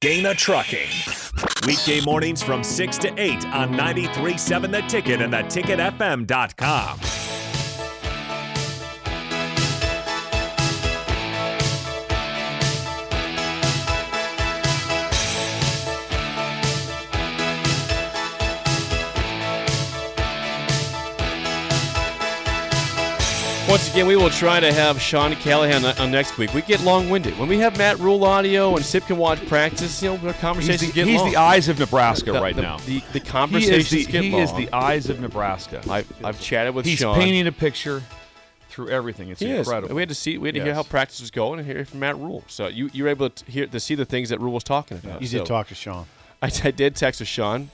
Gana Trucking. Weekday mornings from 6 to 8 on 93.7 The Ticket and theticketfm.com. Once again, we will try to have Sean Callahan on, on next week. We get long-winded when we have Matt Rhule audio and Sip can watch practice. You know, the conversations He's, the, get he's long. the eyes of Nebraska The- right the- now. The, the he conversations is the, get he long. is the eyes of Nebraska. I, I've chatted with He's Sean. He's painting a picture through everything. It's He is. incredible. We had to see. We had to hear how practice was going and hear from Matt Rhule. So you you were able to hear to see the things that Rhule was talking about. You So did talk to Sean. I, I did text with Sean.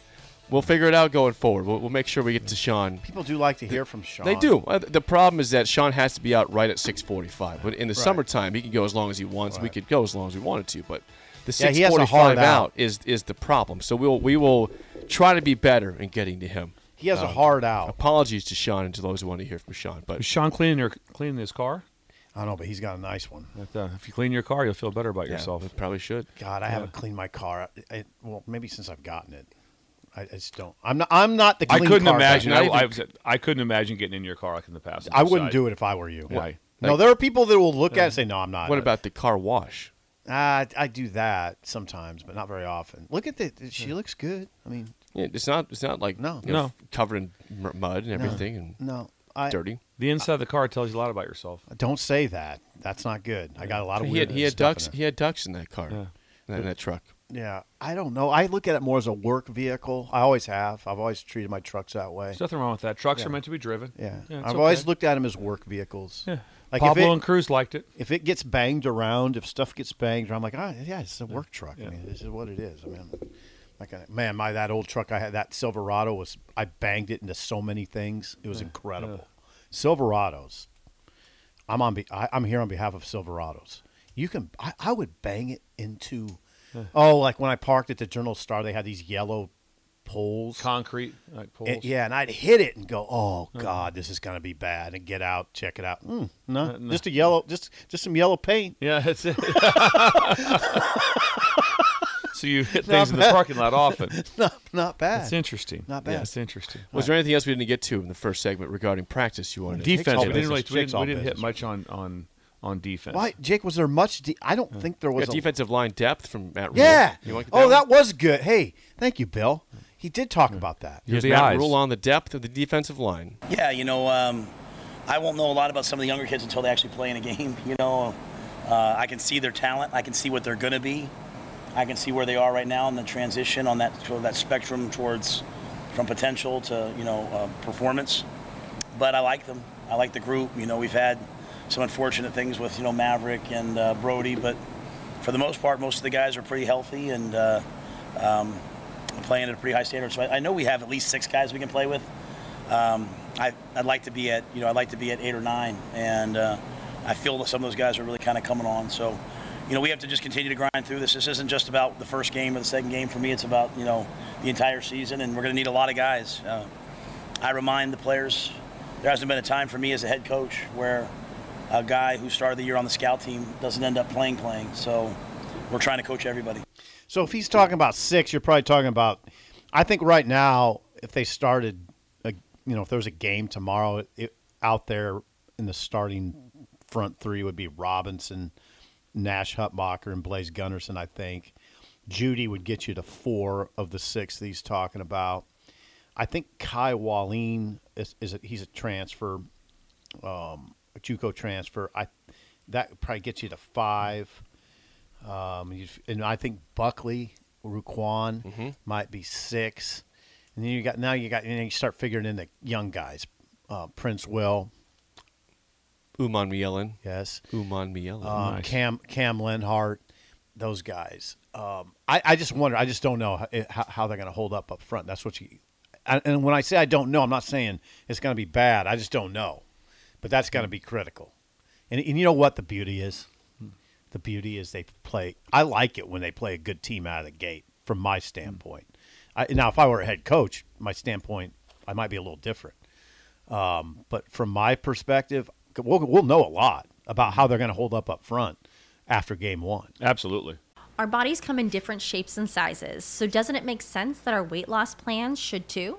We'll figure it out going forward. We'll, we'll make sure we get to Sean. People do like to hear from Sean. They do. Uh, The problem is that Sean has to be out right at 6:45. But in the summertime, he can go as long as he wants. We Right. could go as long as we wanted to. But the Yeah, he has a 6:45 hard out out. is is the problem. So we'll we will try to be better in getting to him. He has a Um, hard out. Apologies to Sean and to those who want to hear from Sean. But Is Sean cleaning your cleaning his car? I don't know, but he's got a nice one. But, uh, if you clean your car, you'll feel better about yeah, yourself. It probably should. God, I haven't cleaned my car. I, I, well, maybe since I've gotten it. I, I just don't. I'm not. I'm not the. I couldn't car imagine. Guy. I, I, was- I couldn't imagine getting in your car like in the past. I wouldn't do it if I were you. Why? No, there are people that will look at it and say, "No, I'm not." What about the car wash? Uh, I do that sometimes, but not very often. Look at the. She looks good. I mean, Yeah, it's not. It's not like No. you know, No. covered in mud and everything and no, I dirty. The inside of the car tells you a lot about yourself. don't say that. That's not good. I got a lot of He weird had, he had stuff ducks. He had ducks in that car, Yeah. in that, in that truck. Yeah, I don't know. I look at it more as a work vehicle. I always have. I've always treated my trucks that way. There's nothing wrong with that. Trucks Yeah. are meant to be driven. Yeah, it's I've okay. always looked at them as work vehicles. Yeah. Like Pablo if it, and Cruz liked it. if it gets banged around, if stuff gets banged, around, I'm like, ah, yeah, it's a work truck. Yeah. I mean, this is what it is. I mean, like, man, my that old truck I had, that Silverado was, I banged it into so many things. It was incredible. Silverados. I'm on. Be, I, I'm here on behalf of Silverados. You can. I, I would bang it into. Oh, like when I parked at the Journal Star, they had these yellow poles. Concrete like poles. And- yeah, and I'd hit it and go, "Oh God, this is gonna be bad," and get out, check it out. Mm, no, no. just a yellow, just just some yellow paint. Yeah, that's it. so you hit things in the parking lot often. not not bad. That's interesting. Not bad. That's interesting. Was there anything else we didn't get to in the first segment regarding practice you wanted? to Defense. all We didn't really. We didn't, we didn't hit much on on on defense. Why, Jake? Was there much? De- I don't think there We was. got a- defensive line depth from Matt Rhule. Yeah. You want to oh, one? that was good. Hey, thank you, Bill. He did talk about that. Here's the Matt eyes. Rhule on the depth of the defensive line. Yeah, you know, um, I won't know a lot about some of the younger kids until they actually play in a game. You know, uh, I can see their talent. I can see what they're going to be. I can see where they are right now in the transition on that sort of that spectrum towards from potential to you know uh, performance. But I like them. I like the group. You know, we've had some unfortunate things with you know Maverick and uh, Brody, but for the most part, most of the guys are pretty healthy and uh, um, playing at a pretty high standard. So I, I know we have at least six guys we can play with. Um, I, I'd like to be at you know I'd like to be at eight or nine, and uh, I feel that some of those guys are really kind of coming on. So, you know, we have to just continue to grind through this. This isn't just about the first game or the second game. For me, it's about you know the entire season, and we're going to need a lot of guys. Uh, I remind the players there hasn't been a time for me as a head coach where a guy who started the year on the scout team doesn't end up playing playing. So we're trying to coach everybody. So if he's talking about six, you're probably talking about. I think right now, if they started, a, you know, if there was a game tomorrow it, out there in the starting front three would be Robinson, Nash, Hutmacher, and Blaise Gunnerson. I think Judy would get you to four of the six that he's talking about. I think Kai Wallin is, is a, he's a transfer, um, JUCO transfer. I that probably gets you to five. Um, and I think Buckley Ruquan might be six. And then you got now you got and then you start figuring in the young guys, uh, Princewill, Uman Mielen. yes, Umanmielen. um, Nice. Cam Cam Lenhart, those guys. Um, I, I just wonder. I just don't know how, how, how they're going to hold up up front. That's what you. I, and when I say I don't know, I'm not saying it's going to be bad. I just don't know. But that's going to be critical. And, and you know what the beauty is? The beauty is they play. I like it when they play a good team out of the gate. From my standpoint, I, now if I were a head coach, my standpoint, I might be a little different. Um, but from my perspective, we'll, we'll know a lot about how they're going to hold up up front after game one. Absolutely. Our bodies come in different shapes and sizes, so doesn't it make sense that our weight loss plans should too?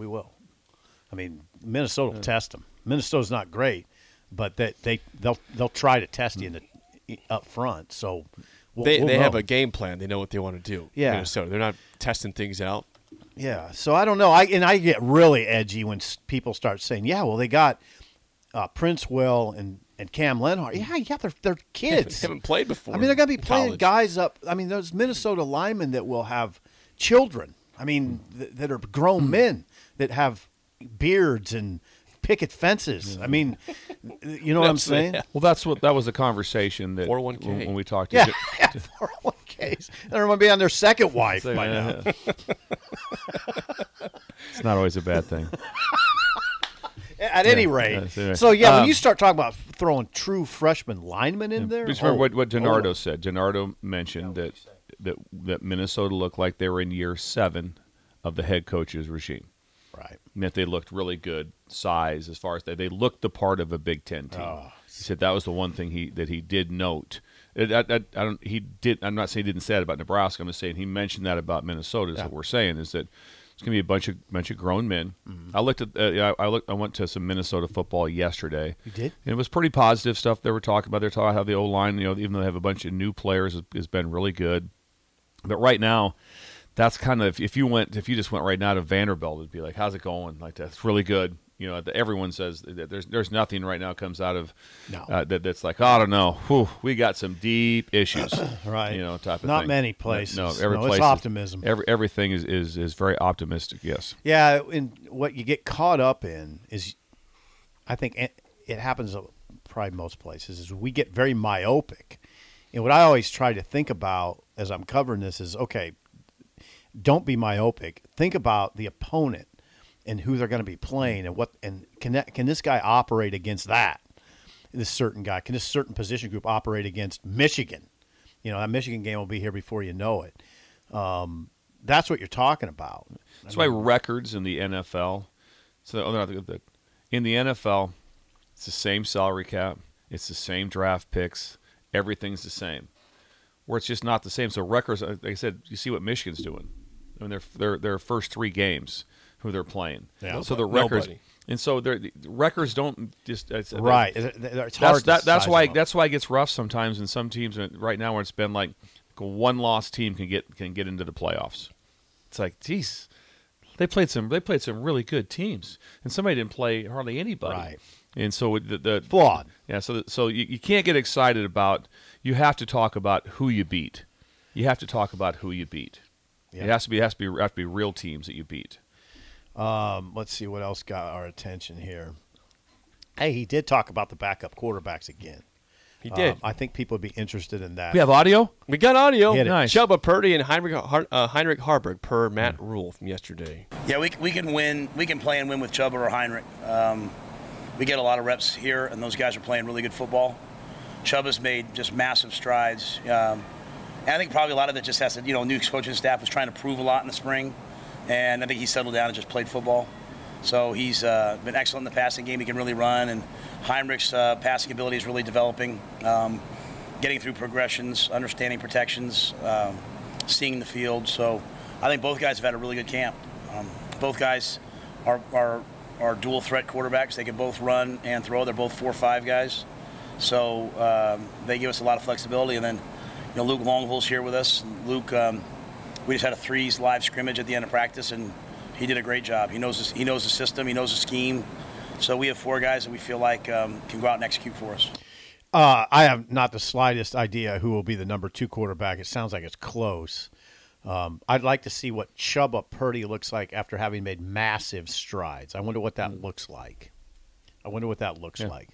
We will. I mean, Minnesota will test them. Minnesota's not great, but they, they they'll they'll try to test you in the, up front. So we'll, they we'll they have a game plan. They know what they want to do. Yeah. Minnesota. They're not testing things out. Yeah. So I don't know. I and I get really edgy when people start saying, "Yeah, well, they got uh, Princewill and and Cam Lenhart." Yeah, yeah, they're they're kids. They haven't played before. I mean, they're going to be playing college. guys up. I mean, those Minnesota linemen that will have children. I mean, th- that are grown Hmm. men that have beards and picket fences. I mean, you know what I'm saying? yeah. Well, that's what that was a conversation that 401k. when, when we talked. to Yeah, J- yeah, 401ks. They're going to be on their second wife by now. it's not always a bad thing. At any rate, that's anyway. so yeah, when Um, you start talking about throwing true freshman linemen in there, Just remember oh, what, what Gennardo oh, said. Gennardo mentioned that, that that Minnesota looked like they were in year seven of the head coach's regime. Right? And that they looked really good size as far as they, they looked the part of a Big Ten team. He said that was the one thing he that he did note. It, I, I, I don't. He did. I'm not saying he didn't say that about Nebraska. I'm just saying he mentioned that about Minnesota. Is what we're saying is that it's going to be a bunch of bunch of grown men. I looked at. Uh, I, I looked. I went to some Minnesota football yesterday. You did? And it was pretty positive stuff they were talking about. They're talking about how the O line, you know, even though they have a bunch of new players, has, has been really good. But right now, that's kind of if you went if you just went right now to Vanderbilt, it'd be like, how's it going? Like that's really good. You know, everyone says that there's there's nothing right now comes out of No. uh, that that's like, oh, I don't know, Whew, we got some deep issues, Right. You know, type of thing. Not thing. many places. No, every No, it's place is- optimism. every everything is, is is very optimistic. Yes. Yeah, and what you get caught up in is, I think it, it happens probably most places, is we get very myopic. And what I always try to think about as I'm covering this is, okay, don't be myopic. Think about the opponent and who they're going to be playing, and what and can that, can this guy operate against that? This certain guy can this certain position group operate against Michigan? You know that Michigan game will be here before you know it. Um, that's what you're talking about. That's why records in the NFL. So oh, in the NFL, it's the same salary cap. It's the same draft picks. Everything's the same. Where it's just not the same. So records, uh, like I said, you see what Michigan's doing. I mean, their their their first three games, who they're playing. Yeah. So the Nobody. records, and so they're, the records don't just it's, Right. It's it's That's hard. to that, that's why that's why it gets rough sometimes in some teams. uh, Right now, where it's been like one loss team can get can get into the playoffs. It's like, geez, they played some they played some really good teams, and somebody didn't play hardly anybody. Right. And so the, the Flawed. Yeah. So so you, you can't get excited about. You have to talk about who you beat. You have to talk about who you beat. Yeah. It has to be has to be have to be real teams that you beat. Um, let's see what else got our attention here. Hey, he did talk about the backup quarterbacks again. He did. Um, I think people would be interested in that. We have audio. we got audio. Hit. Nice. Chuba Purdy and Heinrich, Har- uh, Heinrich Haarberg per Matt Rhule from yesterday. Yeah, we, we can win. We can play and win with Chuba or Heinrich. Um, we get a lot of reps here, and those guys are playing really good football. Chuba's made just massive strides. Um, and I think probably a lot of it just has to, you know, new coaching staff was trying to prove a lot in the spring, and I think he settled down and just played football. So he's uh, been excellent in the passing game. He can really run, and Heinrich's uh, passing ability is really developing. Um, getting through progressions, understanding protections, um, seeing the field. So I think both guys have had a really good camp. Um, both guys are, are, are dual threat quarterbacks. They can both run and throw. They're both four or five guys. So um, they give us a lot of flexibility. And then, you know, Luke Longval's here with us. Luke, um, we just had a threes live scrimmage at the end of practice, and he did a great job. He knows his, he knows the system. He knows the scheme. So we have four guys that we feel like um, can go out and execute for us. Uh, I have not the slightest idea who will be the number two quarterback. It sounds like it's close. Um, I'd like to see what Chuba Purdy looks like after having made massive strides. I wonder what that looks like. I wonder what that looks like.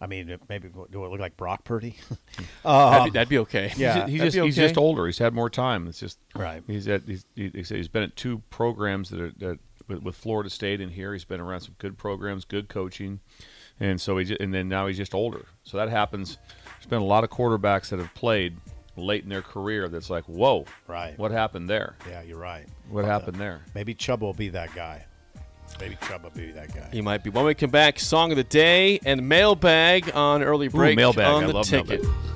I mean, maybe do it look like Brock Purdy? that'd, be, um, that'd be okay. yeah. he's that'd just be he's just older. He's had more time. It's just Right. He's at he's, he, he said he's been at two programs that are that with, with Florida State in here. He's been around some good programs, good coaching, and so he just, and then now he's just older. So that happens. There's been a lot of quarterbacks that have played late in their career. That's like, whoa, Right. What happened there? yeah, you're right. What happened there? Maybe Chubb will be that guy. Maybe Chuba will be that guy. He might be. When we come back, song of the day and mailbag on early break mailbag. on I love ticket. mailbag.